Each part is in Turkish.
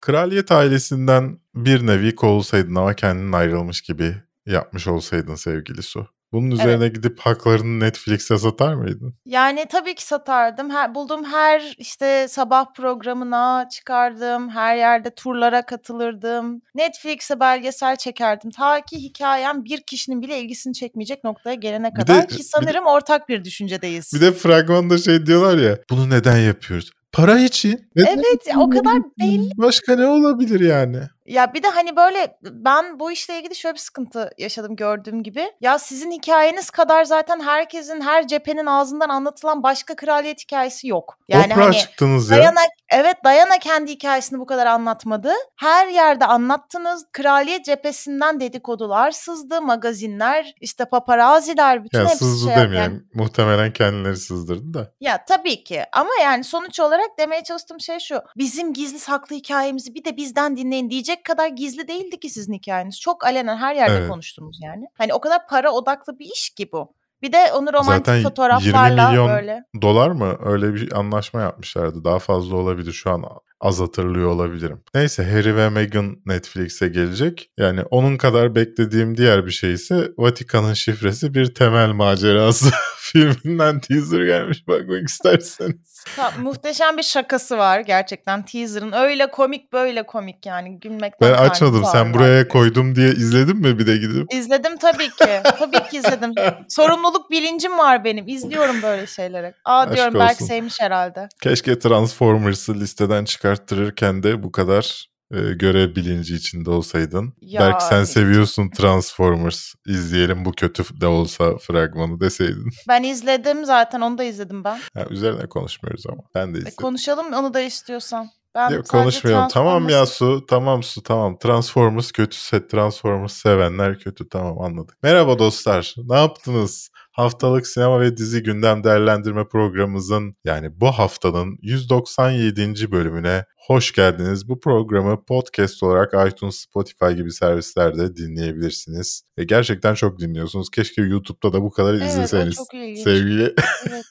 Kraliyet ailesinden bir nevi kovulsaydın ama kendin ayrılmış gibi yapmış olsaydın sevgili Su. Bunun üzerine evet. gidip haklarını Netflix'e satar mıydın? Yani tabii ki satardım. Her, bulduğum her işte sabah programına çıkardım. Her yerde turlara katılırdım. Netflix'e belgesel çekerdim. Ta ki hikayem bir kişinin bile ilgisini çekmeyecek noktaya gelene kadar. De, ki sanırım bir ortak bir düşüncedeyiz. Bir de fragmanda şey diyorlar ya. Bunu neden yapıyoruz? Para için. Neden evet o kadar belli. Başka ne olabilir yani? Ya bir de hani böyle ben bu işle ilgili şöyle bir sıkıntı yaşadım gördüğüm gibi. Ya sizin hikayeniz kadar zaten herkesin her cephenin ağzından anlatılan başka kraliyet hikayesi yok. Yani Oprah hani çıktınız ya. Dayana, evet Dayana kendi hikayesini bu kadar anlatmadı. Her yerde anlattınız. Kraliyet cephesinden dedikodular sızdı. Magazinler, işte paparaziler bütün ya hepsi sızdı şey demeyelim. Yani. Muhtemelen kendileri sızdırdı da. Ya tabii ki ama yani sonuç olarak demeye çalıştığım şey şu. Bizim gizli saklı hikayemizi bir de bizden dinleyin diyecek diyecek kadar gizli değildi ki sizin hikayeniz. Çok alenen her yerde evet. konuştunuz yani. Hani o kadar para odaklı bir iş ki bu. Bir de onu romantik Zaten fotoğraflarla 20 milyon böyle. dolar mı? Öyle bir anlaşma yapmışlardı. Daha fazla olabilir şu an az hatırlıyor olabilirim. Neyse Harry ve Meghan Netflix'e gelecek. Yani onun kadar beklediğim diğer bir şey ise Vatikan'ın şifresi bir temel macerası filminden teaser gelmiş bakmak isterseniz. Ta, muhteşem bir şakası var gerçekten teaser'ın. Öyle komik böyle komik yani gülmekten. Ben açmadım sen buraya koydum diye izledin mi bir de gidip? İzledim tabii ki. tabii ki izledim. Sorumluluk bilincim var benim. İzliyorum böyle şeyleri. Aa Aşk diyorum olsun. belki sevmiş herhalde. Keşke Transformers'ı listeden çıkarttırırken de bu kadar e, görev bilinci içinde olsaydın. Ya, Belki sen seviyorsun Transformers. İzleyelim bu kötü de olsa fragmanı deseydin. Ben izledim zaten onu da izledim ben. Ha, üzerine konuşmuyoruz ama. Ben de e, izledim. E, konuşalım onu da istiyorsan. Ben Yok konuşmayalım. Tamam ya Su. Tamam Su. Tamam. Transformers kötüse Transformers sevenler kötü. Tamam anladık. Merhaba dostlar. Ne yaptınız? Haftalık sinema ve dizi gündem değerlendirme programımızın yani bu haftanın 197. bölümüne hoş geldiniz. Bu programı podcast olarak iTunes, Spotify gibi servislerde dinleyebilirsiniz. Ve gerçekten çok dinliyorsunuz. Keşke YouTube'da da bu kadar evet, izleseniz. Sevgili. Evet.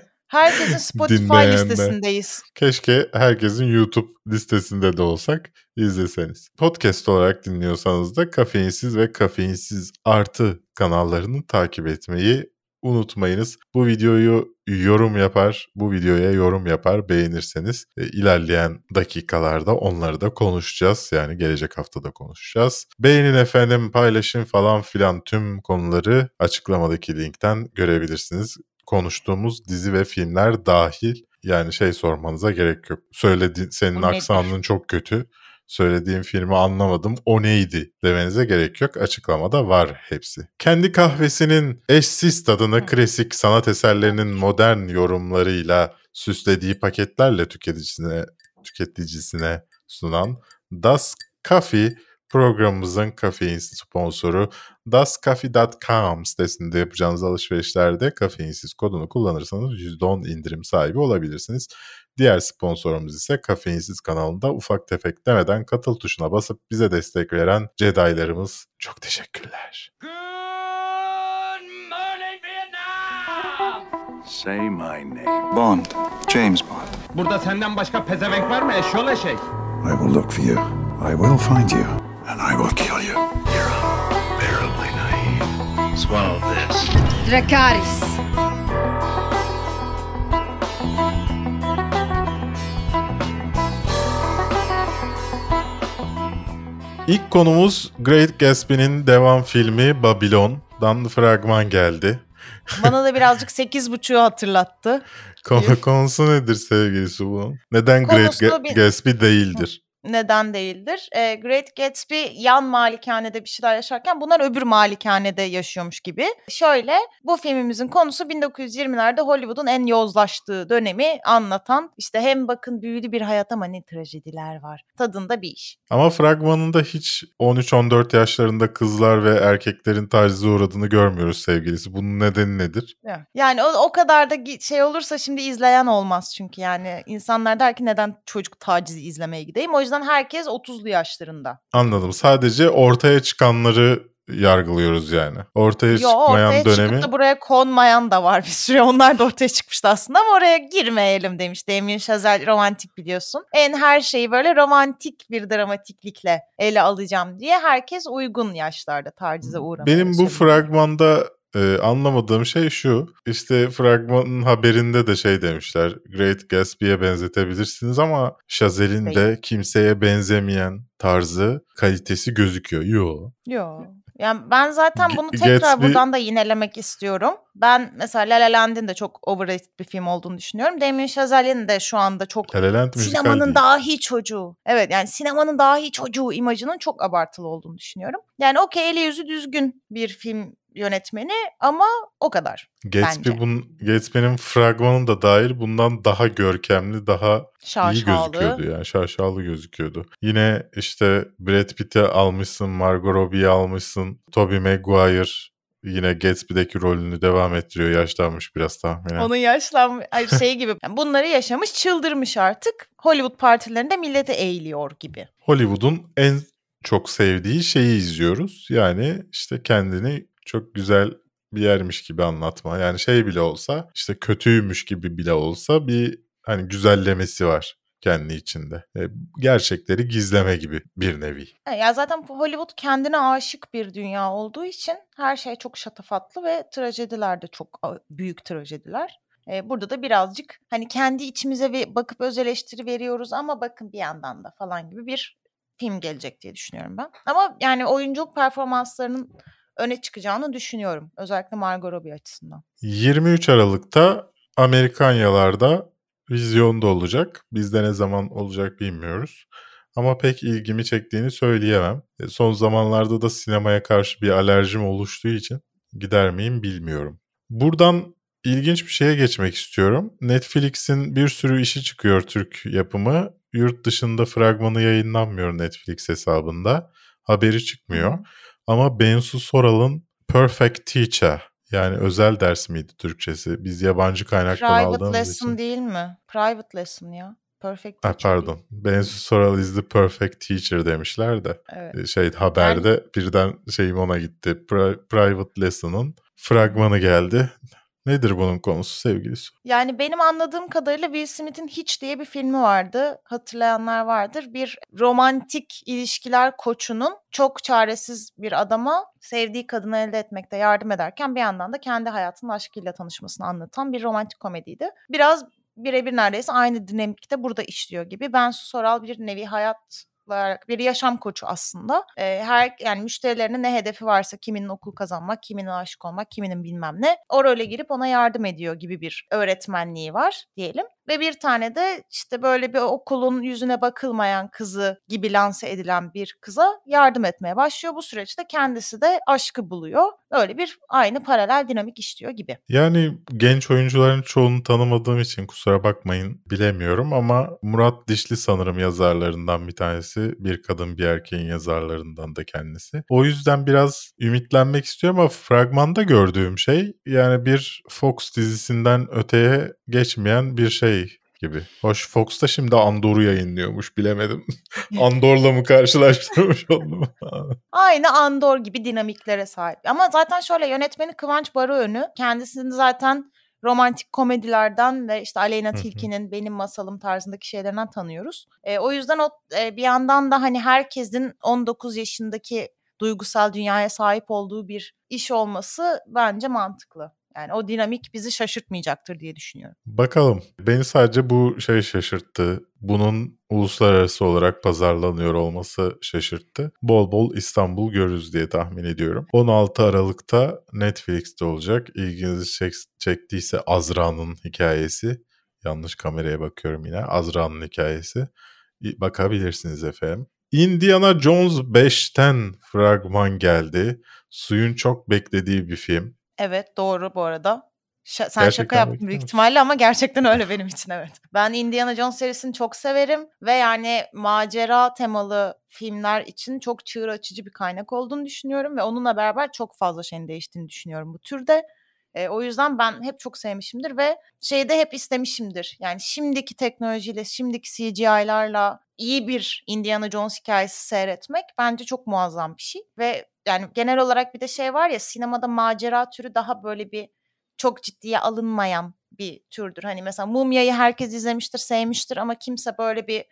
Herkesin Spotify listesindeyiz. Keşke herkesin YouTube listesinde de olsak izleseniz. Podcast olarak dinliyorsanız da kafeinsiz ve kafeinsiz artı kanallarını takip etmeyi unutmayınız. Bu videoyu yorum yapar, bu videoya yorum yapar beğenirseniz e, ilerleyen dakikalarda onları da konuşacağız. Yani gelecek haftada konuşacağız. Beğenin efendim, paylaşın falan filan tüm konuları açıklamadaki linkten görebilirsiniz konuştuğumuz dizi ve filmler dahil. Yani şey sormanıza gerek yok. Söylediğin senin o aksanın nedir? çok kötü. Söylediğim filmi anlamadım. O neydi demenize gerek yok. Açıklamada var hepsi. Kendi kahvesinin eşsiz tadını klasik sanat eserlerinin modern yorumlarıyla süslediği paketlerle tüketicisine tüketicisine sunan Das Coffee Programımızın kafeinsiz sponsoru dascafe.com sitesinde yapacağınız alışverişlerde kafeinsiz kodunu kullanırsanız %10 indirim sahibi olabilirsiniz. Diğer sponsorumuz ise Kafeinsiz kanalında ufak tefek demeden katıl tuşuna basıp bize destek veren Jedi'larımız. Çok teşekkürler. Say my name. Bond. James Bond. Burada senden başka pezevenk var mı eşyol eşek? I will look for you. I will find you and I will kill you. You're unbearably naive. Swallow this. Dracaris. İlk konumuz Great Gatsby'nin devam filmi Babylon'dan fragman geldi. Bana da birazcık 8.5'u hatırlattı. Konu, konusu nedir sevgilisi bu? Neden Great Ga- Gatsby değildir? Neden değildir. E, Great Gatsby yan malikanede bir şeyler yaşarken bunlar öbür malikanede yaşıyormuş gibi. Şöyle bu filmimizin konusu 1920'lerde Hollywood'un en yozlaştığı dönemi anlatan işte hem bakın büyülü bir hayat ama ne trajediler var tadında bir iş. Ama fragmanında hiç 13-14 yaşlarında kızlar ve erkeklerin tacize uğradığını görmüyoruz sevgilisi. Bunun nedeni nedir? Yani o, o kadar da şey olursa şimdi izleyen olmaz çünkü yani insanlar der ki neden çocuk tacizi izlemeye gideyim. O yüzden yüzden herkes 30'lu yaşlarında. Anladım. Sadece ortaya çıkanları yargılıyoruz yani. Ortaya Yo çıkmayan ortaya dönemi çıkıp da buraya konmayan da var bir süre. Onlar da ortaya çıkmıştı aslında ama oraya girmeyelim demiş. Damien Chazelle romantik biliyorsun. En her şeyi böyle romantik bir dramatiklikle ele alacağım diye herkes uygun yaşlarda tacize uğramaya benim bu sevindim. fragmanda e, anlamadığım şey şu. İşte fragmanın haberinde de şey demişler. Great Gatsby'ye benzetebilirsiniz ama Chazelle'in de kimseye benzemeyen tarzı, kalitesi gözüküyor. Yo. Yo. Yani ben zaten bunu tekrar Gatsby- buradan da yinelemek istiyorum. Ben mesela La La Land'in de çok overrated bir film olduğunu düşünüyorum. Damien Chazelle'in de şu anda çok La La Land sinemanın değil. dahi çocuğu. Evet yani sinemanın dahi çocuğu imajının çok abartılı olduğunu düşünüyorum. Yani okey eli yüzü düzgün bir film yönetmeni ama o kadar. Gatsby bence. bun, Gatsby'nin fragmanı da dahil bundan daha görkemli, daha iyi Şaşalı. gözüküyordu yani. Şaşalı gözüküyordu. Yine işte Brad Pitt'i almışsın, Margot Robbie'yi almışsın, Tobey Maguire yine Gatsby'deki rolünü devam ettiriyor. Yaşlanmış biraz tahminen. Onun yaşlanmış şey gibi yani bunları yaşamış çıldırmış artık. Hollywood partilerinde millete eğiliyor gibi. Hollywood'un en çok sevdiği şeyi izliyoruz. Yani işte kendini çok güzel bir yermiş gibi anlatma. Yani şey bile olsa işte kötüymüş gibi bile olsa bir hani güzellemesi var kendi içinde. E, gerçekleri gizleme gibi bir nevi. E, Ya zaten Hollywood kendine aşık bir dünya olduğu için her şey çok şatafatlı ve trajediler de çok büyük trajediler. E, burada da birazcık hani kendi içimize bakıp öz eleştiri veriyoruz ama bakın bir yandan da falan gibi bir film gelecek diye düşünüyorum ben. Ama yani oyunculuk performanslarının öne çıkacağını düşünüyorum. Özellikle Margot Robbie açısından. 23 Aralık'ta Amerikanyalarda vizyonda olacak. Bizde ne zaman olacak bilmiyoruz. Ama pek ilgimi çektiğini söyleyemem. E, Son zamanlarda da sinemaya karşı bir alerjim oluştuğu için gider miyim bilmiyorum. Buradan ilginç bir şeye geçmek istiyorum. Netflix'in bir sürü işi çıkıyor Türk yapımı. Yurt dışında fragmanı yayınlanmıyor Netflix hesabında. Haberi çıkmıyor. Ama Bensu Soral'ın Perfect Teacher yani özel ders miydi Türkçesi? Biz yabancı kaynaktan Private aldığımız Lesson için. değil mi? Private Lesson ya. Perfect Ha, Teacher değil. pardon. Bensu Soral is the perfect teacher demişler de. Evet. E, Şey haberde birden şeyim ona gitti. Pri- Private Lesson'ın fragmanı geldi. Nedir bunun konusu sevgili Su? Yani benim anladığım kadarıyla Will Smith'in Hiç diye bir filmi vardı. Hatırlayanlar vardır. Bir romantik ilişkiler koçunun çok çaresiz bir adama sevdiği kadını elde etmekte yardım ederken bir yandan da kendi hayatının aşkıyla tanışmasını anlatan bir romantik komediydi. Biraz birebir neredeyse aynı dinamikte burada işliyor gibi. Ben Soral bir nevi hayat bir yaşam koçu aslında. Ee, her yani müşterilerinin ne hedefi varsa kiminin okul kazanmak, kiminin aşık olmak, kiminin bilmem ne. O role girip ona yardım ediyor gibi bir öğretmenliği var diyelim. Ve bir tane de işte böyle bir okulun yüzüne bakılmayan kızı gibi lanse edilen bir kıza yardım etmeye başlıyor. Bu süreçte kendisi de aşkı buluyor. Öyle bir aynı paralel dinamik işliyor gibi. Yani genç oyuncuların çoğunu tanımadığım için kusura bakmayın bilemiyorum ama Murat Dişli sanırım yazarlarından bir tanesi. Bir kadın bir erkeğin yazarlarından da kendisi. O yüzden biraz ümitlenmek istiyorum ama fragmanda gördüğüm şey yani bir Fox dizisinden öteye geçmeyen bir şey gibi. Hoş Fox da şimdi Andor'u yayınlıyormuş bilemedim. Andor'la mı karşılaştırmış oldum? Aynı Andor gibi dinamiklere sahip. Ama zaten şöyle yönetmeni Kıvanç Barıönü kendisini zaten romantik komedilerden ve işte Aleyna. Tilki'nin Benim Masalım tarzındaki şeylerden tanıyoruz. E, o yüzden o e, bir yandan da hani herkesin 19 yaşındaki duygusal dünyaya sahip olduğu bir iş olması bence mantıklı. Yani o dinamik bizi şaşırtmayacaktır diye düşünüyorum. Bakalım. Beni sadece bu şey şaşırttı. Bunun uluslararası olarak pazarlanıyor olması şaşırttı. Bol bol İstanbul görürüz diye tahmin ediyorum. 16 Aralık'ta Netflix'te olacak. İlginizi çek- çektiyse Azra'nın hikayesi. Yanlış kameraya bakıyorum yine. Azra'nın hikayesi. Bakabilirsiniz efendim. Indiana Jones 5'ten fragman geldi. Suyun çok beklediği bir film. Evet doğru bu arada. Şa- sen Gerçekten şaka yaptın büyük ihtimalle ama gerçekten öyle benim için evet. Ben Indiana Jones serisini çok severim ve yani macera temalı filmler için çok çığır açıcı bir kaynak olduğunu düşünüyorum ve onunla beraber çok fazla şeyin değiştiğini düşünüyorum bu türde. E, o yüzden ben hep çok sevmişimdir ve şeyde hep istemişimdir. Yani şimdiki teknolojiyle, şimdiki CGI'larla iyi bir Indiana Jones hikayesi seyretmek bence çok muazzam bir şey ve yani genel olarak bir de şey var ya sinemada macera türü daha böyle bir çok ciddiye alınmayan bir türdür. Hani mesela Mumya'yı herkes izlemiştir, sevmiştir ama kimse böyle bir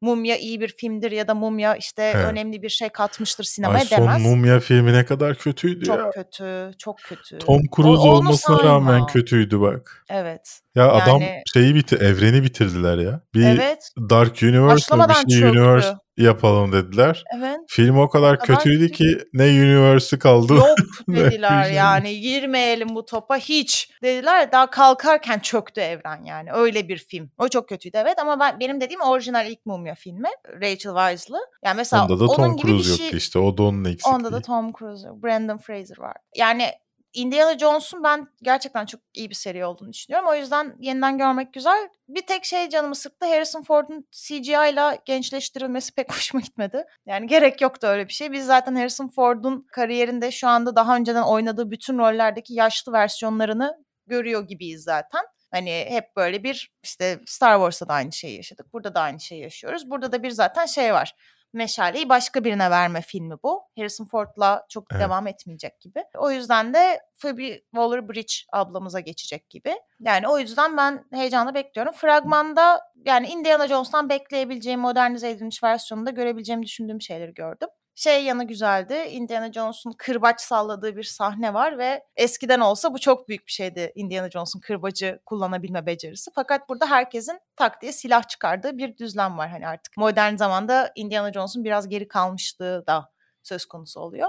Mumya iyi bir filmdir ya da Mumya işte Evet. önemli bir şey katmıştır sinemaya Ay son demez. Mumya filmi ne kadar kötüydü çok ya. kötü, çok kötü. Tom Cruise O- olmasına rağmen sayma. kötüydü bak. Evet. Ya adam Yani- şeyi bitir, evreni bitirdiler ya. Bir Evet. Dark Universe bir şey çöktü. Universe yapalım dediler. Evet. Film o kadar, O kadar kötüydü kötü ki ne Universe'ı kaldı. Yok dediler şey. yani girmeyelim bu topa hiç dediler daha kalkarken çöktü evren yani öyle bir film. O çok kötüydü evet ama ben benim dediğim orijinal ilk Mumya filmi Rachel Weisz'lı. Yani mesela Onda da onun Tom gibi bir Cruise şey yoktu işte. O da onun eksikliği. onda da Tom Cruise, yok, Brandon Fraser var. Yani Indiana Jones'un ben gerçekten çok iyi bir seri olduğunu düşünüyorum. O yüzden yeniden görmek güzel. Bir tek şey canımı sıktı. Harrison Ford'un CGI ile gençleştirilmesi pek hoşuma gitmedi. Yani gerek yoktu öyle bir şey. Biz zaten Harrison Ford'un kariyerinde şu anda daha önceden oynadığı bütün rollerdeki yaşlı versiyonlarını görüyor gibiyiz zaten. Hani hep böyle bir işte Star Wars'ta da aynı şeyi yaşadık. Burada da aynı şeyi yaşıyoruz. Burada da bir zaten şey var meşaleyi başka birine verme filmi bu. Harrison Ford'la çok Evet. devam etmeyecek gibi. O yüzden de Phoebe Waller-Bridge ablamıza geçecek gibi. Yani o yüzden ben heyecanla bekliyorum. Fragmanda yani Indiana Jones'tan bekleyebileceğim modernize edilmiş versiyonunda görebileceğimi düşündüğüm şeyleri gördüm. Şey yanı güzeldi. Indiana Jones'un kırbaç salladığı bir sahne var ve eskiden olsa bu çok büyük bir şeydi. Indiana Jones'un kırbacı kullanabilme becerisi. Fakat burada herkesin tak diye silah çıkardığı bir düzlem var. Hani artık modern zamanda Indiana Jones'un biraz geri kalmışlığı da söz konusu oluyor.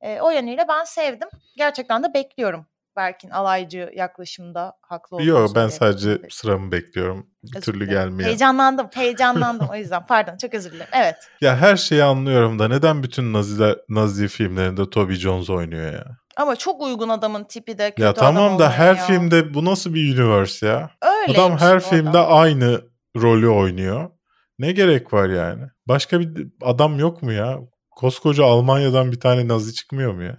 E, o yönüyle ben sevdim. Gerçekten de bekliyorum. Berk'in alaycı yaklaşımda haklı olduğunu Yok ben sadece sıramı bekliyorum. Bir Özür türlü dilerim. gelmiyor. Heyecanlandım, heyecanlandım o yüzden. Pardon, çok özür dilerim. Evet. Ya her şeyi anlıyorum da neden bütün Naziler, Nazi filmlerinde Toby Jones oynuyor ya? Ama çok uygun adamın tipi de kötü ya tamam da her ya. filmde bu nasıl bir universe ya? Öyleymiş Adam her filmde adam. aynı rolü oynuyor. Ne gerek var yani? Başka bir adam yok mu ya? Koskoca Almanya'dan bir tane Nazi çıkmıyor mu ya?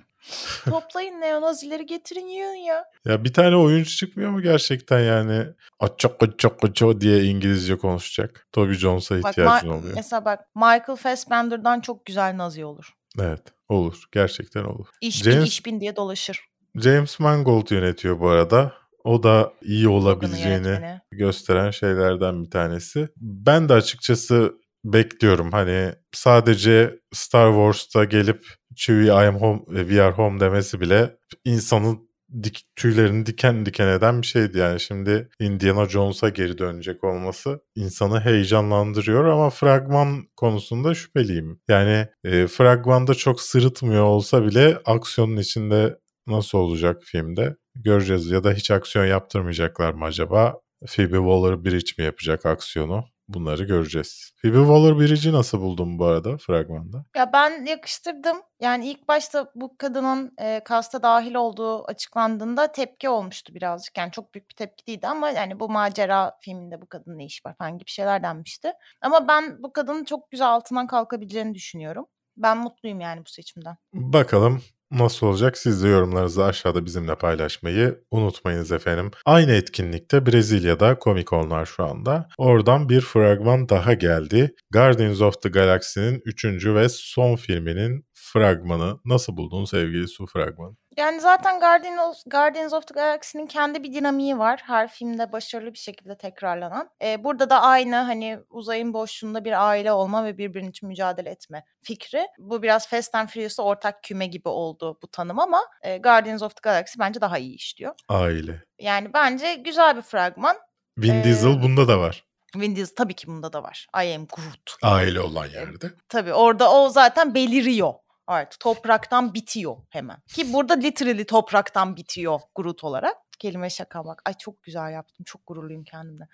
Toplayın neonazileri getirin yiyin ya. Ya bir tane oyuncu çıkmıyor mu gerçekten yani? Açak açak açak diye İngilizce konuşacak. Toby Jones'a Bak, ihtiyacın Ma- oluyor. mesela bak Michael Fassbender'dan çok güzel nazi olur. Evet olur. Gerçekten olur. İş James- bin iş bin diye dolaşır. James Mangold yönetiyor bu arada. O da iyi olabileceğini gösteren şeylerden bir tanesi. Ben de açıkçası bekliyorum. Hani sadece Star Wars'ta gelip Chewie I am home, we are home demesi bile insanın dik, tüylerini diken diken eden bir şeydi. Yani şimdi Indiana Jones'a geri dönecek olması insanı heyecanlandırıyor ama fragman konusunda şüpheliyim. Yani e, fragmanda çok sırıtmıyor olsa bile aksiyonun içinde nasıl olacak filmde göreceğiz. Ya da hiç aksiyon yaptırmayacaklar mı acaba? Phoebe Waller-Bridge mi yapacak aksiyonu? Bunları göreceğiz. Phoebe Waller-Bridge'i nasıl buldun bu arada fragmanda? Ya ben yakıştırdım. Yani ilk başta bu kadının e, kasta dahil olduğu açıklandığında tepki olmuştu birazcık. Yani çok büyük bir tepki değildi ama yani bu macera filminde bu kadının ne işi var falan gibi şeyler denmişti. Ama ben bu kadının çok güzel altından kalkabileceğini düşünüyorum. Ben mutluyum yani bu seçimden. Bakalım nasıl olacak? Siz de yorumlarınızı aşağıda bizimle paylaşmayı unutmayınız efendim. Aynı etkinlikte Brezilya'da Comic Con'lar şu anda. Oradan bir fragman daha geldi. Guardians of the Galaxy'nin 3. ve son filminin fragmanı. Nasıl buldun sevgili Su fragmanı? Yani zaten Guardians, Guardians of the Galaxy'nin kendi bir dinamiği var. Her filmde başarılı bir şekilde tekrarlanan. Ee, burada da aynı hani uzayın boşluğunda bir aile olma ve birbirinin için mücadele etme fikri. Bu biraz Fast and Furious'ta ortak küme gibi oldu bu tanım ama e, Guardians of the Galaxy bence daha iyi işliyor. Aile. Yani bence güzel bir fragman. Vin Ee, Diesel bunda da var. Vin Diesel tabii ki bunda da var. I am Groot. Aile olan yerde. Tabii orada o zaten beliriyor artık. Topraktan bitiyor hemen. Ki burada literally topraktan bitiyor Groot olarak. Kelime şaka bak. Ay çok güzel yaptım. Çok gururluyum kendimle.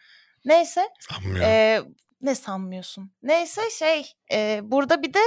Neyse. Sanmıyorum. e, ne sanmıyorsun? Neyse şey e, burada bir de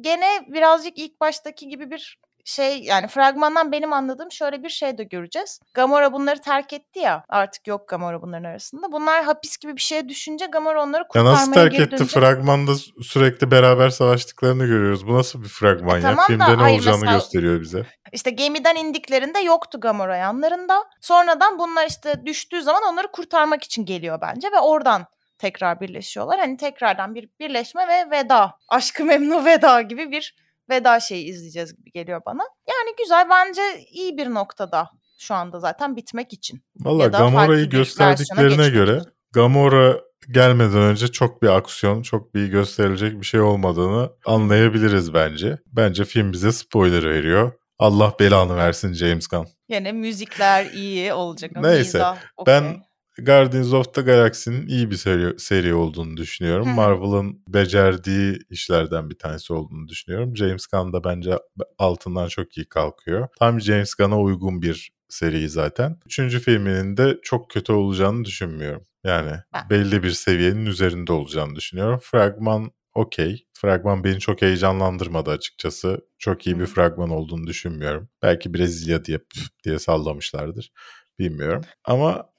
gene birazcık ilk baştaki gibi bir şey yani fragmandan benim anladığım şöyle bir şey de göreceğiz. Gamora bunları terk etti ya artık yok Gamora bunların arasında. Bunlar hapis gibi bir şeye düşünce Gamora onları Ya kurtarmaya nasıl terk etti? dönecek. Fragmanda sürekli beraber savaştıklarını görüyoruz. Bu nasıl bir fragman E ya? tamam da Filmde ne hayır olacağını mesela- gösteriyor bize. İşte gemiden indiklerinde yoktu Gamora yanlarında. Sonradan bunlar işte düştüğü zaman onları kurtarmak için geliyor bence ve oradan tekrar birleşiyorlar. Hani tekrardan bir birleşme ve veda. Aşkı memnu veda gibi bir veda şeyi izleyeceğiz gibi geliyor bana. Yani güzel bence iyi bir noktada şu anda zaten bitmek için. Valla Gamora'yı gösterdiklerine göre. Gamora gelmeden önce çok bir aksiyon, çok bir gösterilecek bir şey olmadığını anlayabiliriz bence. Bence film bize spoiler veriyor. Allah belanı versin James Gunn. Yine müzikler iyi olacak. Neyse, mizah ben. Guardians of the Galaxy'nin iyi bir seri, seri olduğunu düşünüyorum. Marvel'ın becerdiği işlerden bir tanesi olduğunu düşünüyorum. James Gunn da bence altından çok iyi kalkıyor. Tam James Gunn'a uygun bir seri zaten. Üçüncü filminin de çok kötü olacağını düşünmüyorum. Yani Ben- belli bir seviyenin üzerinde olacağını düşünüyorum. Fragman okey. Fragman beni çok heyecanlandırmadı açıkçası. Çok iyi bir fragman olduğunu düşünmüyorum. Belki Brezilya diye diye sallamışlardır. Bilmiyorum. Ama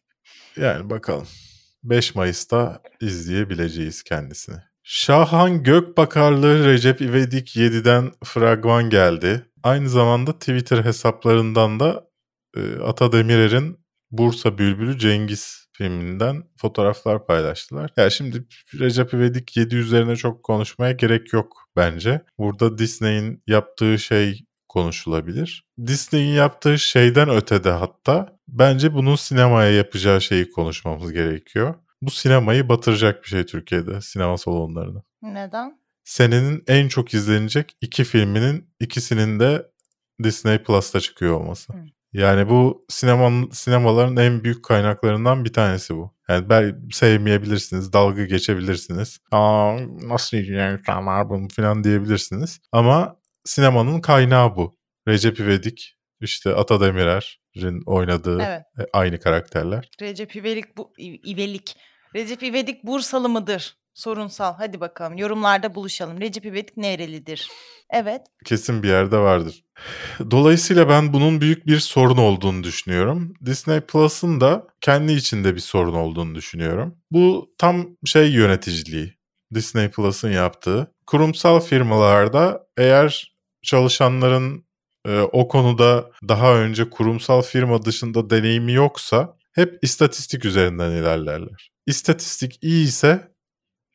yani bakalım. 5 Mayıs'ta izleyebileceğiz kendisini. Şahan Gökbakarlı Recep İvedik 7'den fragman geldi. Aynı zamanda Twitter hesaplarından da e, Ata Demirer'in Bursa Bülbülü Cengiz filminden fotoğraflar paylaştılar. Ya şimdi Recep İvedik 7 üzerine çok konuşmaya gerek yok bence. Burada Disney'in yaptığı şey konuşulabilir. Disney'in yaptığı şeyden ötede hatta bence bunun sinemaya yapacağı şeyi konuşmamız gerekiyor. Bu sinemayı batıracak bir şey Türkiye'de sinema salonlarını. Neden? Senenin en çok izlenecek iki filminin ikisinin de Disney Plus'ta çıkıyor olması. Hı. Yani bu sinemanın sinemaların en büyük kaynaklarından bir tanesi bu. Yani ben sevmeyebilirsiniz, dalga geçebilirsiniz. Aa nasıl insanlar bunu falan diyebilirsiniz. Ama sinemanın kaynağı bu. Recep İvedik, işte Ata Demirer'in oynadığı Evet. e, aynı karakterler. Recep İvedik bu İvelik. Recep İvedik Bursalı mıdır? Sorunsal. Hadi bakalım. Yorumlarda buluşalım. Recep İvedik nerelidir? Evet. kesin bir yerde vardır. Dolayısıyla ben bunun büyük bir sorun olduğunu düşünüyorum. Disney Plus'ın da kendi içinde bir sorun olduğunu düşünüyorum. Bu tam şey yöneticiliği. Disney Plus'ın yaptığı. Kurumsal firmalarda eğer çalışanların e, o konuda daha önce kurumsal firma dışında deneyimi yoksa hep istatistik üzerinden ilerlerler. İstatistik iyi ise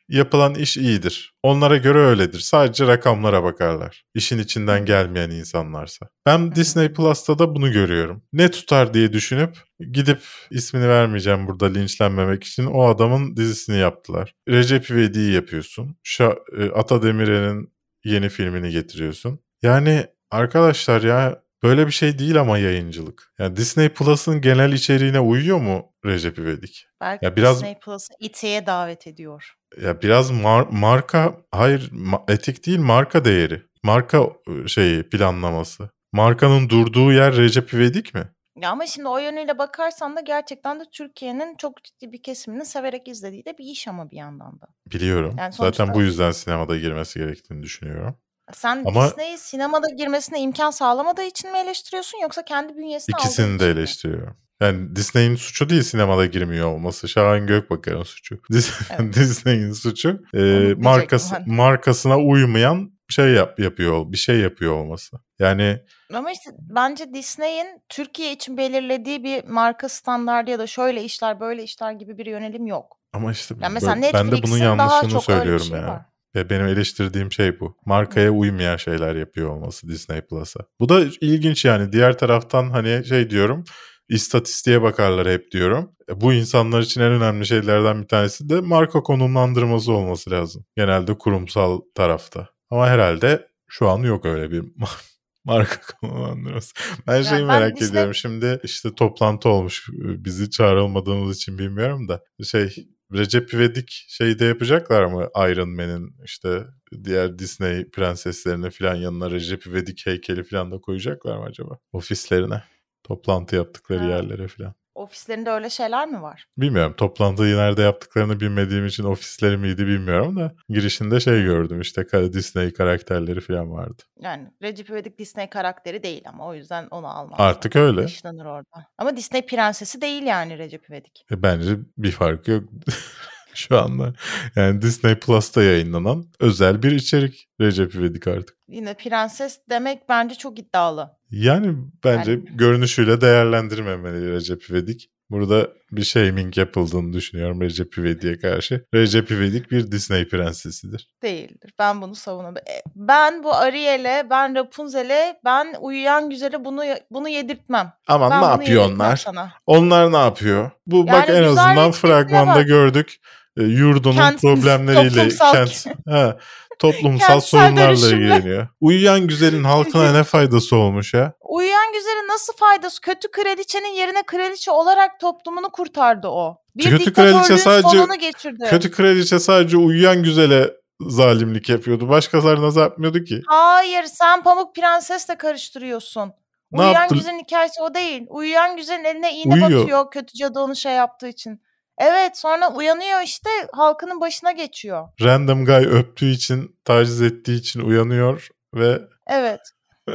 yapılan iş iyidir. Onlara göre öyledir. Sadece rakamlara bakarlar. İşin içinden gelmeyen insanlarsa. Ben Disney Plus'ta da bunu görüyorum. Ne tutar diye düşünüp gidip ismini vermeyeceğim burada linçlenmemek için o adamın dizisini yaptılar. Recep İvedik'i yapıyorsun. Şa- e, Ata Demirer'in yeni filmini getiriyorsun. Yani arkadaşlar ya böyle bir şey değil ama yayıncılık. Yani Disney Plus'ın genel içeriğine uyuyor mu Recep İvedik? Belki Ya biraz- Disney Plus'ı İT'ye davet ediyor. Ya biraz mar- marka hayır ma- etik değil marka değeri. Marka e, şeyi planlaması. Markanın durduğu yer Recep İvedik mi? Ya ama şimdi o yönüyle bakarsan da gerçekten de Türkiye'nin çok ciddi bir kesiminin severek izlediği de bir iş ama bir yandan da. Biliyorum. Yani Zaten sonuçta- bu yüzden sinemada girmesi gerektiğini düşünüyorum. Sen Ama- Disney'i sinemada girmesine imkan sağlamadığı için mi eleştiriyorsun yoksa kendi bünyesine aldığı İkisini de için mi? eleştiriyorum. Yani Disney'in suçu değil sinemada girmiyor olması. Şahan Gökbakar'ın suçu. Dis- Evet. Disney'in suçu e, diyecektim markası ben. markasına uymayan şey yap yapıyor, bir şey yapıyor olması. Yani Ama işte bence Disney'in Türkiye için belirlediği bir marka standardı ya da şöyle işler böyle işler gibi bir yönelim yok. ama işte Yani mesela ben de bunun Netflix'in daha yanlışını çok öyle bir söylüyorum şey yani. var. Ve benim eleştirdiğim şey bu. Markaya uymayan şeyler yapıyor olması Disney Plus'a. Bu da ilginç yani. Diğer taraftan hani şey diyorum. istatistiğe bakarlar hep diyorum. E, Bu insanlar için en önemli şeylerden bir tanesi de marka konumlandırması olması lazım. Genelde kurumsal tarafta. Ama herhalde şu an yok öyle bir marka konumlandırması. Ben şeyi ben merak Disney- ediyorum. Şimdi işte toplantı olmuş. Bizi çağrılmadığımız için bilmiyorum da. Şey Recep İvedik şeyde yapacaklar mı Iron Man'in işte diğer Disney prenseslerine falan yanına Recep İvedik heykeli falan da koyacaklar mı acaba? Ofislerine. Toplantı yaptıkları Ha. yerlere falan. Ofislerinde öyle şeyler mi var? Bilmiyorum toplantıyı nerede yaptıklarını bilmediğim için ofisleri miydi bilmiyorum da girişinde şey gördüm işte Disney karakterleri falan vardı. Yani Recep İvedik Disney karakteri değil ama o yüzden onu almaz. Artık öyle. Dışlanır orada. Ama Disney prensesi değil yani Recep İvedik. E, Bence bir farkı yok şu anda. Yani Disney Plus'ta yayınlanan özel bir içerik Recep İvedik artık. Yine prenses demek bence çok iddialı. Yani bence Yani- görünüşüyle değerlendirmemeli Recep İvedik. Burada bir shaming yapıldığını düşünüyorum Recep İvedik'e karşı. Recep İvedik bir Disney prensesidir. Değildir. Ben bunu savunamam. E, Ben bu Ariel'e, ben Rapunzel'e, ben uyuyan güzele bunu bunu yedirtmem. Aman Ben ne yapıyor onlar? sana. Onlar ne yapıyor? Bu bak Yani en azından fragmanda bak. gördük. E, yurdunun Kentsiz, problemleriyle toplumsal- kent, he, toplumsal sorunlarla ilgileniyor. Uyuyan güzelin halkına ne faydası olmuş ya? Uyuyan güzelin nasıl faydası? Kötü kraliçenin yerine kraliçe olarak toplumunu kurtardı o. Bir Kötü kraliçe sadece- geçirdi. Kötü kraliçe sadece uyuyan güzele zalimlik yapıyordu. Başkalarına yapmıyordu ki. Hayır sen Pamuk Prenses'le karıştırıyorsun. Ne Uyuyan yaptı? güzelin hikayesi o değil. Uyuyan güzelin eline iğne Uyuyor. batıyor kötü cadı onu şey yaptığı için. Evet sonra uyanıyor işte halkının başına geçiyor. Random guy öptüğü için, taciz ettiği için uyanıyor ve Evet.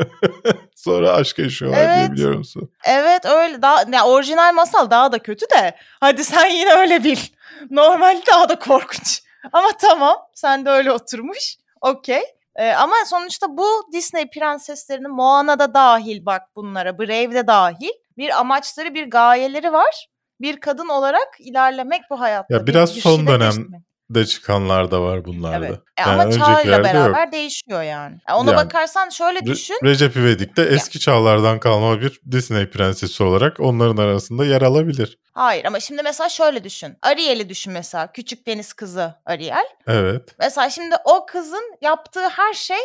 sonra aşk yaşıyorlar diye Evet. biliyor musun? Evet öyle. Daha, ya orijinal masal daha da kötü de. Hadi sen yine öyle bil. Normalde daha da korkunç. Ama tamam. Sen de öyle oturmuş. Okey. Ee, ama sonuçta bu Disney prenseslerinin Moana da dahil bak bunlara. Brave de dahil. Bir amaçları, bir gayeleri var. Bir kadın olarak ilerlemek bu hayatta. Ya bir- biraz bir son dönem. De çıkanlar da var bunlarda. Evet. E Yani ama öncekilerde beraber yok. değişiyor yani. Ya ona Yani bakarsan şöyle Re- düşün. Recep İvedik de eski çağlardan kalma bir Disney prensesi olarak onların arasında yer alabilir. Hayır ama şimdi mesela şöyle düşün. Ariel'i düşün mesela. Küçük deniz kızı Ariel. Evet. Mesela şimdi o kızın yaptığı her şey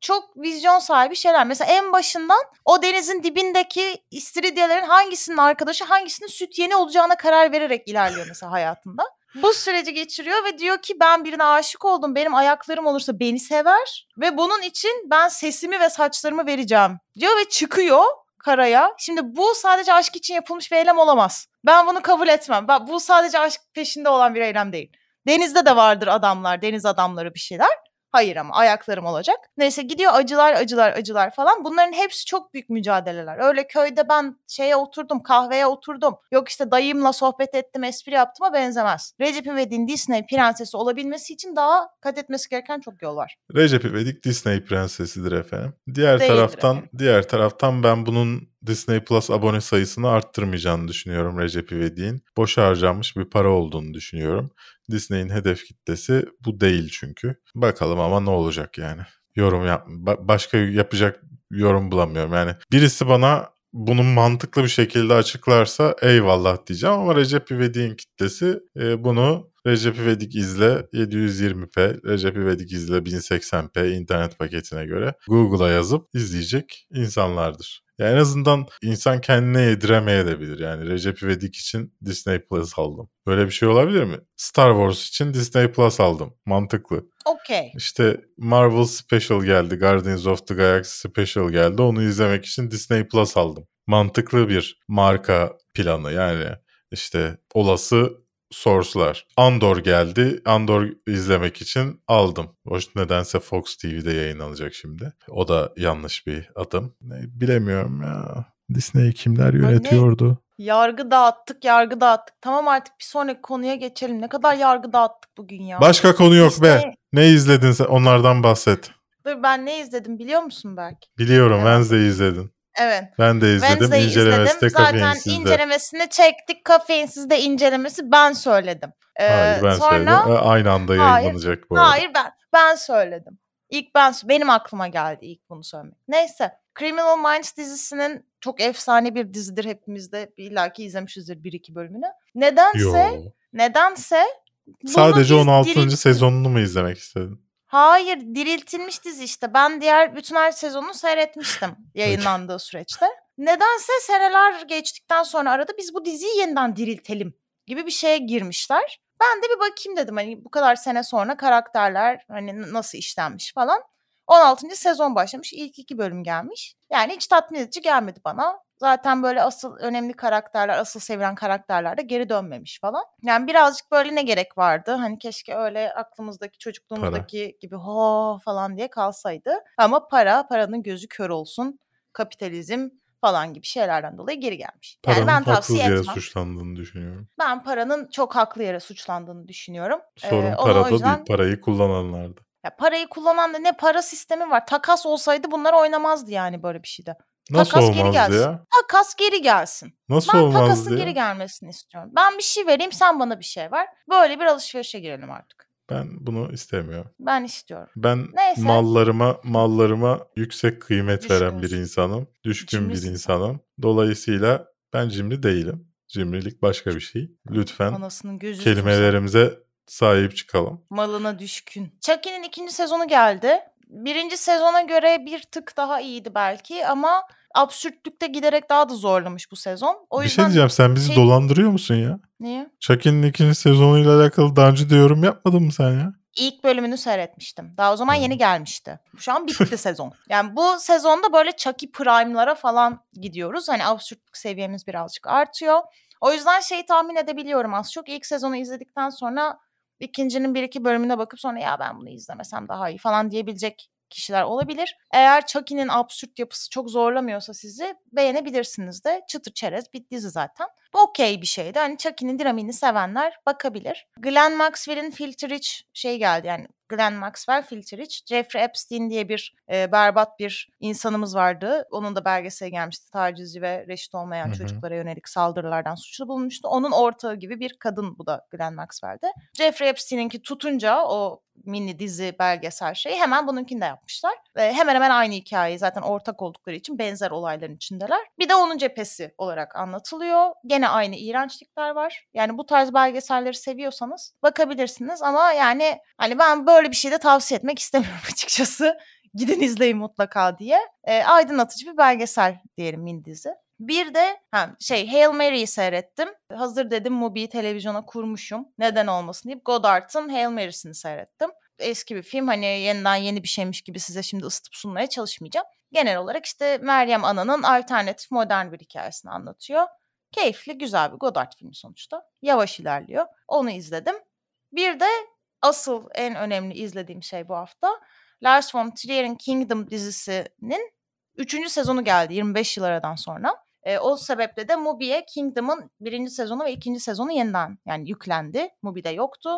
çok vizyon sahibi şeyler. Mesela en başından o denizin dibindeki istiridyelerin hangisinin arkadaşı hangisinin süt yeni olacağına karar vererek ilerliyor mesela hayatında. Bu süreci geçiriyor ve diyor ki ben birine aşık oldum. Benim ayaklarım olursa beni sever ve bunun için ben sesimi ve saçlarımı vereceğim diyor ve çıkıyor karaya. Şimdi bu sadece aşk için yapılmış bir eylem olamaz. Ben bunu kabul etmem. Ben, bu sadece aşk peşinde olan bir eylem değil. Denizde de vardır adamlar, deniz adamları bir şeyler. Hayır ama ayaklarım olacak. Neyse gidiyor acılar acılar acılar falan. Bunların hepsi çok büyük mücadeleler. Öyle köyde ben şeye oturdum kahveye oturdum. Yok işte dayımla sohbet ettim espri yaptıma benzemez. Recep İvedik'in Disney prensesi olabilmesi için daha kat etmesi gereken çok yol var. Recep İvedik Disney prensesidir efendim. Diğer Değildir taraftan efendim. diğer taraftan ben bunun Disney Plus abone sayısını arttırmayacağını düşünüyorum Recep İvedik'in. Boş harcanmış bir para olduğunu düşünüyorum. Disney'in hedef kitlesi bu değil çünkü. Bakalım ama ne olacak yani. Yorum yap ba- başka yapacak yorum bulamıyorum. Yani birisi bana bunu mantıklı bir şekilde açıklarsa eyvallah diyeceğim ama Recep İvedik'in kitlesi e, bunu Recep İvedik izle 720p, Recep İvedik izle 1080p internet paketine göre Google'a yazıp izleyecek insanlardır. Ya en azından insan kendine yediremeyebilir. Yani Recep İvedik için Disney Plus aldım. Böyle bir şey olabilir mi? Star Wars için Disney Plus aldım. Mantıklı. Okey. İşte Marvel Special geldi. Guardians of the Galaxy Special geldi. Onu izlemek için Disney Plus aldım. Mantıklı bir marka planı yani. işte olası source'lar. Andor geldi. Andor izlemek için aldım. Hoş nedense Fox TV'de yayınlanacak şimdi. O da yanlış bir adım. Bilemiyorum ya. Disney'i kimler yönetiyordu? Yargı dağıttık, yargı dağıttık. Tamam artık bir sonraki konuya geçelim. Ne kadar yargı dağıttık bugün ya. Başka konu yok be. Disney- Ne izledin sen? Onlardan bahset. Dur ben ne izledim biliyor musun belki? Biliyorum Evet. Wednesday izledin. Evet. Ben de izledim. Wednesday'i İncelemesi de izledim. Zaten kafeinsizde. incelemesini çektik. Kafeinsiz de incelemesi ben söyledim. Ee, Hayır ben sonra... söyledim. E, Aynı anda Hayır, yayınlanacak bu arada. Hayır ben ben söyledim. İlk ben benim aklıma geldi ilk bunu söylemek. Neyse. Criminal Minds dizisinin çok efsane bir dizidir hepimiz de illaki izlemişizdir bir iki bölümünü. Nedense Yo. nedense Sadece biz 16. diril- sezonunu mu izlemek istedin? Hayır diriltilmiş dizi işte. Ben diğer bütün her sezonunu seyretmiştim yayınlandığı süreçte. Nedense seneler geçtikten sonra arada biz bu diziyi yeniden diriltelim gibi bir şeye girmişler. Ben de bir bakayım dedim hani bu kadar sene sonra karakterler hani nasıl işlenmiş falan. 16. sezon başlamış. ilk iki bölüm gelmiş. Yani hiç tatmin edici gelmedi bana. Zaten böyle asıl önemli karakterler, asıl sevilen karakterler de geri dönmemiş falan. Yani birazcık böyle ne gerek vardı? Hani keşke öyle aklımızdaki, çocukluğumuzdaki gibi ho falan diye kalsaydı. Ama para, paranın gözü kör olsun. Kapitalizm falan gibi şeylerden dolayı geri gelmiş. Yani Paranın ben haksız tavsiye yere etmem. suçlandığını düşünüyorum. Ben paranın çok haklı yere suçlandığını düşünüyorum. Ee, Sorun o parada yüzden- değil, parayı kullananlarda. ya parayı kullanan da ne para sistemi var. Takas olsaydı bunlar oynamazdı yani böyle bir şeyde. Nasıl Takas geri olmazdı gelsin. ya? Takas geri gelsin. Nasıl Ben olmazdı takasın ya? geri gelmesini istiyorum. Ben bir şey vereyim sen bana bir şey ver. Böyle bir alışverişe girelim artık. Ben bunu istemiyorum. Ben istiyorum. Ben Neyse. mallarıma mallarıma yüksek kıymet veren bir insanım. Düşkün bir Cimrisin sen. insanım. Dolayısıyla ben cimri değilim. Cimrilik başka bir şey. Lütfen Anasının gözü kelimelerimize sahip çıkalım. malına düşkün. Chucky'nin ikinci sezonu geldi. Birinci sezona göre bir tık daha iyiydi belki ama absürtlükte giderek daha da zorlamış bu sezon. O bir yüzden şey diyeceğim sen bizi şey- dolandırıyor musun ya? Niye? Chucky'nin ikinci sezonuyla alakalı daha önce de yorum yapmadın mı sen ya? İlk bölümünü seyretmiştim. Daha o zaman yeni gelmişti. Şu an bitti sezon. Yani bu sezonda böyle Chucky Prime'lara falan gidiyoruz. Hani absürtlük seviyemiz birazcık artıyor. O yüzden şeyi tahmin edebiliyorum az çok. İlk sezonu izledikten sonra ikincinin bir iki bölümüne bakıp sonra ya ben bunu izlemesem daha iyi falan diyebilecek kişiler olabilir. Eğer Chucky'nin absürt yapısı çok zorlamıyorsa sizi beğenebilirsiniz de. Çıtır çerez bir dizi zaten. Bu okey bir şeydi. Hani Chucky'nin dinamiğini sevenler bakabilir. Glenn Maxwell'in Filter Rich şey geldi yani Glenn Maxwell Filter Rich. Jeffrey Epstein diye bir e, berbat bir insanımız vardı. Onun da belgeseli gelmişti. Tacizci ve reşit olmayan Hı hı. çocuklara yönelik saldırılardan suçlu bulunmuştu. Onun ortağı gibi bir kadın bu da Glenn Maxwell'de. Jeffrey Epstein'inki tutunca o mini dizi belgesel şeyi hemen bununkini de yapmışlar. Ve hemen hemen aynı hikayeyi zaten ortak oldukları için benzer olayların içindeler. Bir de onun cephesi olarak anlatılıyor. Gene aynı iğrençlikler var. Yani bu tarz belgeselleri seviyorsanız bakabilirsiniz ama yani hani ben böyle bir şey de tavsiye etmek istemiyorum açıkçası. Gidin izleyin mutlaka diye. E, aydınlatıcı bir belgesel diyelim mini dizi. Bir de ha, şey Hail Mary'yi seyrettim. Hazır dedim Mubi'yi televizyona kurmuşum. Neden olmasın deyip Godard'ın Hail Mary'sini seyrettim. Eski bir film hani yeniden yeni bir şeymiş gibi size şimdi ısıtıp sunmaya çalışmayacağım. Genel olarak işte Meryem Ana'nın alternatif modern bir hikayesini anlatıyor. Keyifli güzel bir Godard filmi sonuçta. Yavaş ilerliyor. Onu izledim. Bir de asıl en önemli izlediğim şey bu hafta Lars von Trier'in Kingdom dizisinin 3. sezonu geldi 25 yıl aradan sonra. E, o sebeple de Mubi'ye Kingdom'ın birinci sezonu ve ikinci sezonu yeniden yani yüklendi. Mubi'de yoktu.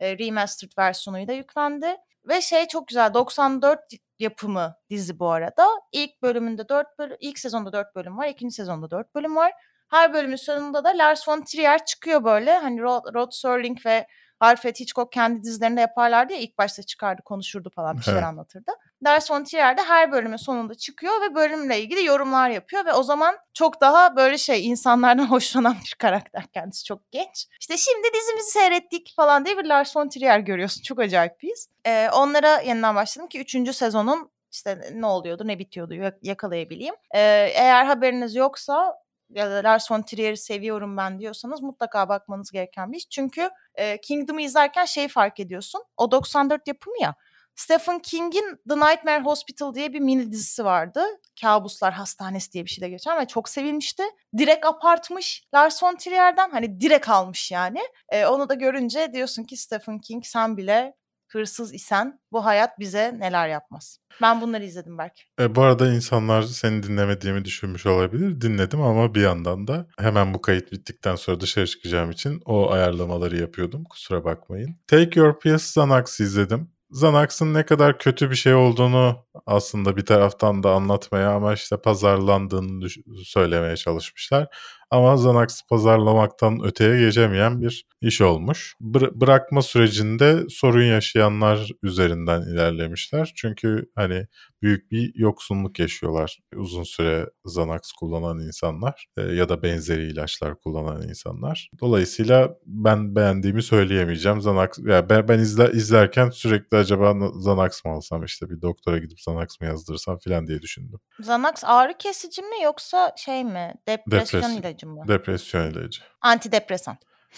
E, remastered versiyonu da yüklendi. Ve şey çok güzel 94 yapımı dizi bu arada. İlk bölümünde 4 bölüm, ilk sezonda 4 bölüm var, ikinci sezonda 4 bölüm var. Her bölümün sonunda da Lars von Trier çıkıyor böyle. Hani Rod, Rod Serling ve Alfred Hitchcock kendi dizilerinde yaparlardı ya ilk başta çıkardı konuşurdu falan bir şeyler Evet. anlatırdı. Lars von Trier de her bölümün sonunda çıkıyor ve bölümle ilgili yorumlar yapıyor ve o zaman çok daha böyle şey insanlardan hoşlanan bir karakter kendisi çok genç. İşte şimdi dizimizi seyrettik falan diye bir Lars von Trier görüyorsun. Çok acayip bir his. Ee, onlara yeniden başladım ki 3. sezonun işte ne oluyordu ne bitiyordu yak- yakalayabileyim. Ee, eğer haberiniz yoksa ya da Lars von Trier'i seviyorum ben diyorsanız mutlaka bakmanız gereken bir iş. Çünkü e, Kingdom'u izlerken şeyi fark ediyorsun. O 94 yapımı ya. Stephen King'in The Nightmare Hospital diye bir mini dizisi vardı. Kabuslar Hastanesi diye bir şey de geçer ve çok sevilmişti. Direkt apartmış Lars von Trier'den. Hani direkt almış yani. E, onu da görünce diyorsun ki Stephen King sen bile hırsız isen bu hayat bize neler yapmaz. Ben bunları izledim belki. E, bu arada insanlar seni dinlemediğimi düşünmüş olabilir. Dinledim ama bir yandan da hemen bu kayıt bittikten sonra dışarı çıkacağım için o ayarlamaları yapıyordum. Kusura bakmayın. Take Your Pill Xanax izledim. Xanax'ın ne kadar kötü bir şey olduğunu aslında bir taraftan da anlatmaya ama işte pazarlandığını söylemeye çalışmışlar. Ama Xanax pazarlamaktan öteye geçemeyen bir iş olmuş. Bır- bırakma sürecinde sorun yaşayanlar üzerinden ilerlemişler. Çünkü hani büyük bir yoksunluk yaşıyorlar uzun süre Xanax kullanan insanlar e, ya da benzeri ilaçlar kullanan insanlar. Dolayısıyla ben beğendiğimi söyleyemeyeceğim. Xanax ya ben, ben izle, izlerken sürekli acaba Xanax mı alsam işte bir doktora gidip Xanax mı yazdırsam falan diye düşündüm. Xanax ağrı kesici mi yoksa şey mi? Depresyon Depresyon. ilacı mı? Depresyon ilacı. Antidepresan.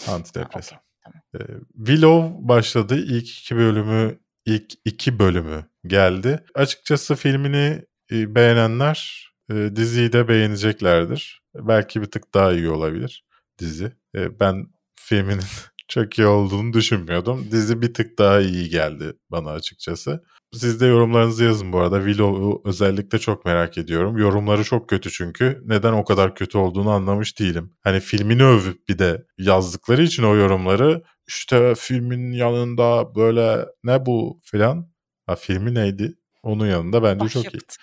Antidepresan. okey, Ee, Willow başladı. İlk iki bölümü ilk iki bölümü geldi. Açıkçası filmini e, beğenenler e, diziyi de beğeneceklerdir. Belki bir tık daha iyi olabilir dizi. E, ben filminin çok iyi olduğunu düşünmüyordum. Dizi bir tık daha iyi geldi bana açıkçası. Siz de yorumlarınızı yazın bu arada. Willow'u özellikle çok merak ediyorum. Yorumları çok kötü çünkü. Neden o kadar kötü olduğunu anlamış değilim. Hani filmini övüp bir de yazdıkları için o yorumları işte filmin yanında böyle ne bu filan. Ha filmi neydi? Onun yanında bence çok iyi. Başyapıt.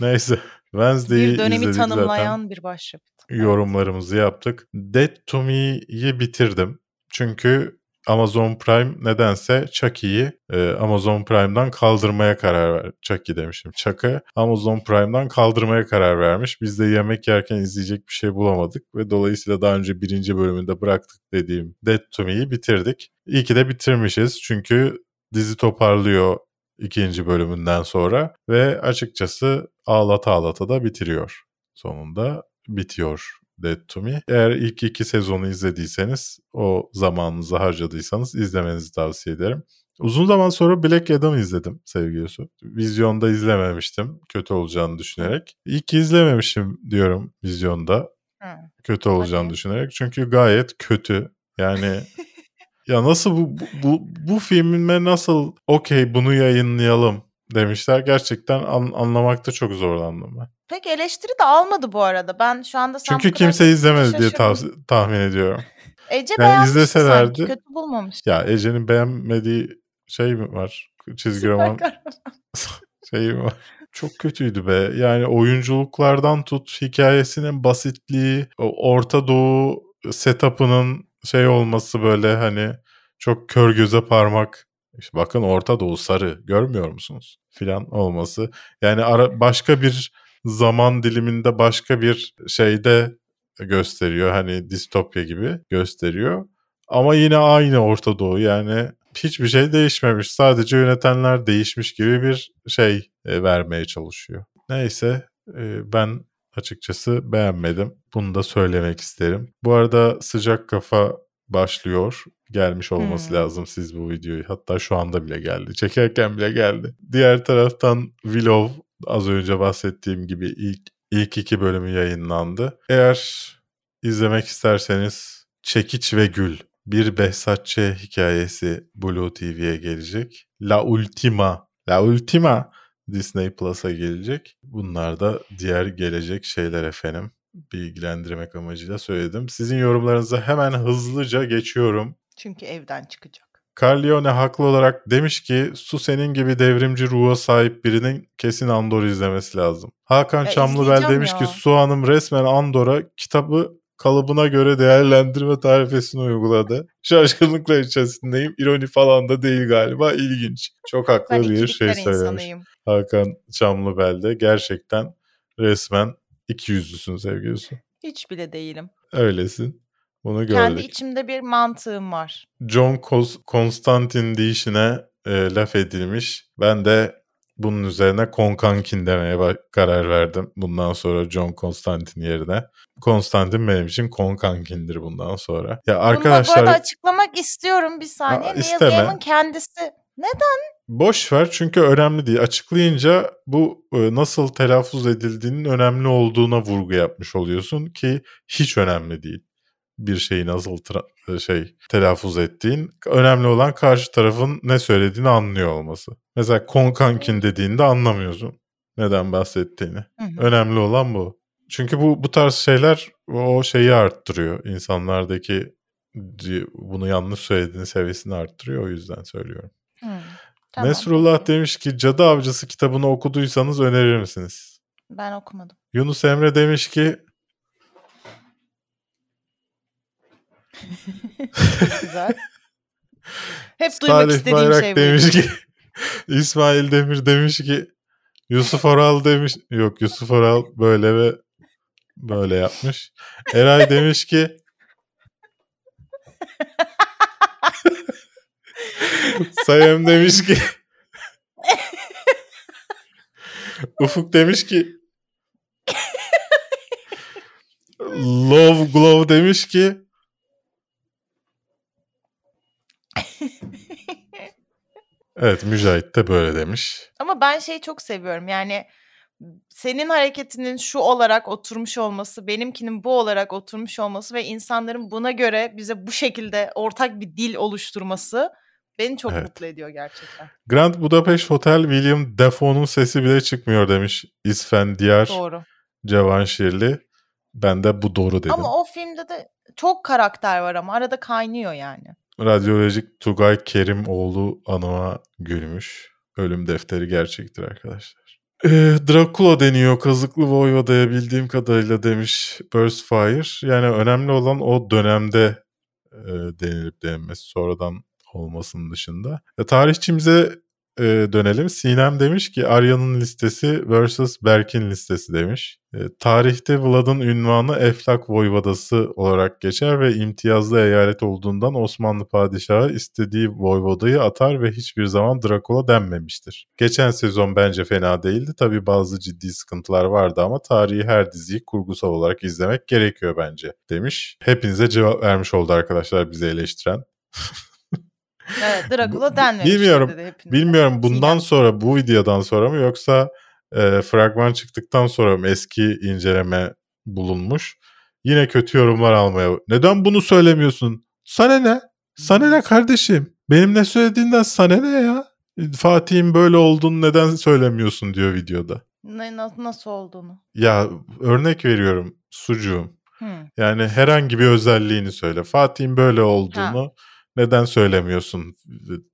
Neyse. Wednesday'i Bir dönemi izledik zaten. tanımlayan bir başyapıt. yorumlarımızı yaptık. Dead to Me'yi bitirdim. Çünkü Amazon Prime nedense Chucky'yi e, Amazon Prime'dan kaldırmaya karar ver. Chucky demişim. Chuck'ı Amazon Prime'dan kaldırmaya karar vermiş. Biz de yemek yerken izleyecek bir şey bulamadık ve dolayısıyla daha önce birinci bölümünde bıraktık dediğim Dead to Me'yi bitirdik. İyi ki de bitirmişiz çünkü dizi toparlıyor ikinci bölümünden sonra ve açıkçası ağlata ağlata da bitiriyor. Sonunda bitiyor Dead to Me. Eğer ilk iki sezonu izlediyseniz o zamanınızı harcadıysanız izlemenizi tavsiye ederim. Uzun zaman sonra Black Adam izledim sevgili Su. Vizyonda izlememiştim kötü olacağını düşünerek. İyi ki izlememişim diyorum vizyonda Hı. kötü olacağını Hadi. düşünerek. Çünkü gayet kötü. Yani ya nasıl bu bu, bu, bu filmime nasıl okey bunu yayınlayalım demişler. Gerçekten an- anlamakta çok zorlandım ben. Peki eleştiri de almadı bu arada. Ben şu anda sen Çünkü kimse izlemedi diye tav- tahmin ediyorum. Ece Yani izleselerdi- sanki. Kötü bulmamış. Ya Ece'nin beğenmediği şey mi var? Çizgi Süper roman şey mi var? Çok kötüydü be. Yani oyunculuklardan tut hikayesinin basitliği, Orta Doğu setup'ının şey olması böyle hani çok kör göze parmak. İşte bakın Orta Doğu sarı görmüyor musunuz? Filan olması. Yani ara, başka bir zaman diliminde başka bir şeyde gösteriyor. Hani distopya gibi gösteriyor. Ama yine aynı Orta Doğu yani hiçbir şey değişmemiş. Sadece yönetenler değişmiş gibi bir şey e, vermeye çalışıyor. Neyse e, ben açıkçası beğenmedim. Bunu da söylemek isterim. Bu arada sıcak kafa başlıyor. Gelmiş olması Hmm. lazım siz bu videoyu. Hatta şu anda bile geldi. Çekerken bile geldi. Diğer taraftan Willow az önce bahsettiğim gibi ilk ilk iki bölümü yayınlandı. Eğer izlemek isterseniz Çekiç ve Gül bir Behzatçı hikayesi Blue TV'ye gelecek. La Ultima, La Ultima Disney Plus'a gelecek. Bunlar da diğer gelecek şeyler efendim. Bilgilendirmek amacıyla söyledim. Sizin yorumlarınıza hemen hızlıca geçiyorum. Çünkü evden çıkacak. Carlione haklı olarak demiş ki su senin gibi devrimci ruha sahip birinin kesin Andor izlemesi lazım. Hakan Ya Çamlıbel izleyeceğim demiş ya. ki Su Hanım resmen Andor'a kitabı kalıbına göre değerlendirme tarifesini uyguladı. Şaşkınlıkla içerisindeyim. İroni falan da değil galiba. İlginç. Çok haklı Ben bir şey söylemiş. insanıyım. Hakan Çamlıbel de gerçekten resmen iki yüzlüsün sevgili Su. Hiç bile değilim. Öylesin. Bunu gördük. Kendi içimde bir mantığım var. John Constantine deyişine e, laf edilmiş. Ben de bunun üzerine Konkankin demeye karar verdim. Bundan sonra John Constantine yerine. Constantine benim için Konkankin'dir bundan sonra. Ya Bunu da bu arkadaşlar arada açıklamak istiyorum bir saniye. Aa, Neil isteme. Gaiman kendisi. Ne? boş ver çünkü önemli değil. Açıklayınca bu e, nasıl telaffuz edildiğinin önemli olduğuna vurgu yapmış oluyorsun ki hiç önemli değil. Bir şeyi nasıl tra- e, şey telaffuz ettiğin önemli olan karşı tarafın ne söylediğini anlıyor olması. Mesela konkankin dediğinde anlamıyorsun neden bahsettiğini. Hı hı. Önemli olan bu. Çünkü bu bu tarz şeyler o şeyi arttırıyor. İnsanlardaki bunu yanlış söylediğini seviyesini arttırıyor o yüzden söylüyorum. Hı. Tamam, Nesrullah demiş ki Cadı Avcısı kitabını okuduysanız önerir misiniz? Ben okumadım. Yunus Emre demiş ki güzel. Hep duymak Salih istediğim Bayrak şey bu. demiş ki İsmail Demir demiş ki Yusuf Oral demiş yok Yusuf Oral böyle ve böyle yapmış. Eray demiş ki Sayem demiş ki Ufuk demiş ki Love Glove demiş ki Evet Mücahit de böyle demiş. Ama ben şeyi çok seviyorum. Yani senin hareketinin şu olarak oturmuş olması, benimkinin bu olarak oturmuş olması ve insanların buna göre bize bu şekilde ortak bir dil oluşturması beni çok Evet. mutlu ediyor gerçekten. Grand Budapest Hotel William Defoe'nun sesi bile çıkmıyor demiş İsfendiyar Doğru. Cevanşirli. Ben de bu doğru dedim. Ama o filmde de çok karakter var ama arada kaynıyor yani. Radyolojik Tugay Kerimoğlu anıma gülmüş. ölüm defteri gerçektir arkadaşlar. Ee, Dracula deniyor kazıklı Voivoda'ya bildiğim kadarıyla demiş Burst Fire. Yani önemli olan o dönemde e, denilip denilmesi sonradan olmasının dışında. E, tarihçimize e, dönelim. Sinem demiş ki Arya'nın listesi versus Berk'in listesi demiş. E, tarihte Vlad'ın ünvanı Eflak Voyvodası olarak geçer ve imtiyazlı eyalet olduğundan Osmanlı padişahı istediği Voyvoda'yı atar ve hiçbir zaman Dracula denmemiştir. Geçen sezon bence fena değildi. Tabi bazı ciddi sıkıntılar vardı ama tarihi her diziyi kurgusal olarak izlemek gerekiyor bence demiş. Hepinize cevap vermiş oldu arkadaşlar bizi eleştiren. Evet Dracula denmemiş Bilmiyorum, dedi. Bilmiyorum bundan sonra bu videodan sonra mı yoksa e, fragman çıktıktan sonra mı eski inceleme bulunmuş. Yine kötü yorumlar almaya. Neden bunu söylemiyorsun? Sana ne? Sana ne kardeşim? Benim ne söylediğinden sana ne ya? Fatih'in böyle olduğunu neden söylemiyorsun diyor videoda. Ne, na- nasıl olduğunu. Ya örnek veriyorum sucuğum. Hı. Yani herhangi bir özelliğini söyle. Fatih'in böyle olduğunu neden söylemiyorsun?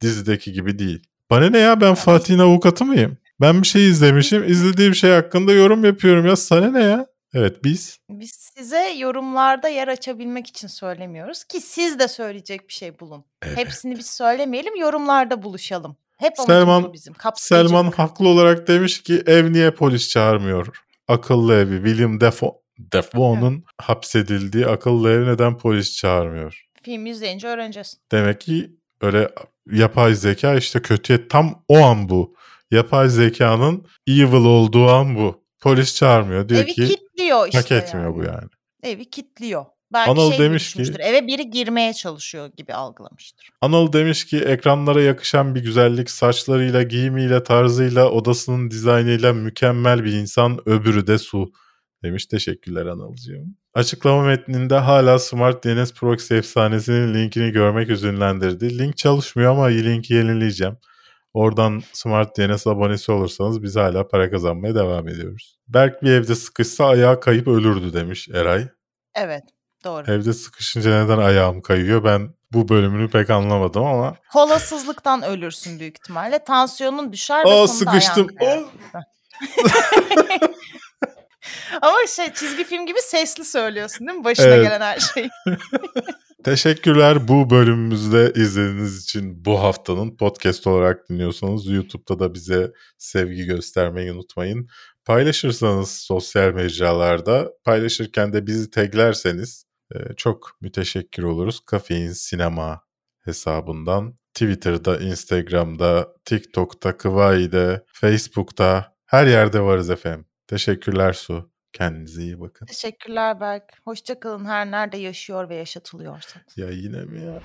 Dizideki gibi değil. Bana ne ya ben Fatih'in avukatı mıyım? Ben bir şey izlemişim. izlediğim şey hakkında yorum yapıyorum ya. Sana ne ya? Evet biz. Biz size yorumlarda yer açabilmek için söylemiyoruz ki siz de söyleyecek bir şey bulun. Evet. Hepsini biz söylemeyelim, yorumlarda buluşalım. Hep Selman- bizim. kapsayıcı. Selman haklı olarak demiş ki ev niye polis çağırmıyor? Akıllı evi. William Defoe, Defoe'nun hapsedildiği akıllı ev neden polis çağırmıyor? Film izleyince öğreneceğiz. Demek ki öyle yapay zeka işte kötüye tam o an bu. Yapay zekanın evil olduğu an bu. Polis çağırmıyor. Diyor Evi ki kilitliyor işte hak etmiyor yani. bu yani. Evi kilitliyor. Belki Anıl şey demiş ki-. Eve biri girmeye çalışıyor gibi algılamıştır. Anıl demiş ki ekranlara yakışan bir güzellik saçlarıyla, giyimiyle, tarzıyla, odasının dizaynıyla mükemmel bir insan öbürü de su. Demiş teşekkürler Anılcığım. Açıklama metninde hala Smart DNS Proxy efsanesinin linkini görmek üzünlendirdi. Link çalışmıyor ama linki yenileyeceğim. Oradan Smart DNS abonesi olursanız biz hala para kazanmaya devam ediyoruz. Berk bir evde sıkışsa ayağı kayıp ölürdü demiş Eray. Evet, doğru. Evde sıkışınca neden ayağım kayıyor ben bu bölümünü pek anlamadım ama Kolasızlıktan ölürsün büyük ihtimalle. Tansiyonun düşer ve Aa sonunda ayağın sıkıştım. kayar. Ama şey çizgi film gibi sesli söylüyorsun değil mi? Başına Evet. gelen her şeyi. Teşekkürler bu bölümümüzde izlediğiniz için bu haftanın podcast olarak dinliyorsanız YouTube'da da bize sevgi göstermeyi unutmayın. Paylaşırsanız sosyal mecralarda paylaşırken de bizi taglerseniz e, çok müteşekkir oluruz. Kafein Sinema hesabından Twitter'da, Instagram'da, TikTok'ta, Kıvayi'de, Facebook'ta her yerde varız efendim. Teşekkürler Su. Kendinize iyi bakın. Teşekkürler Berk. Hoşçakalın her nerede yaşıyor ve yaşatılıyorsanız. Ya yine mi ya?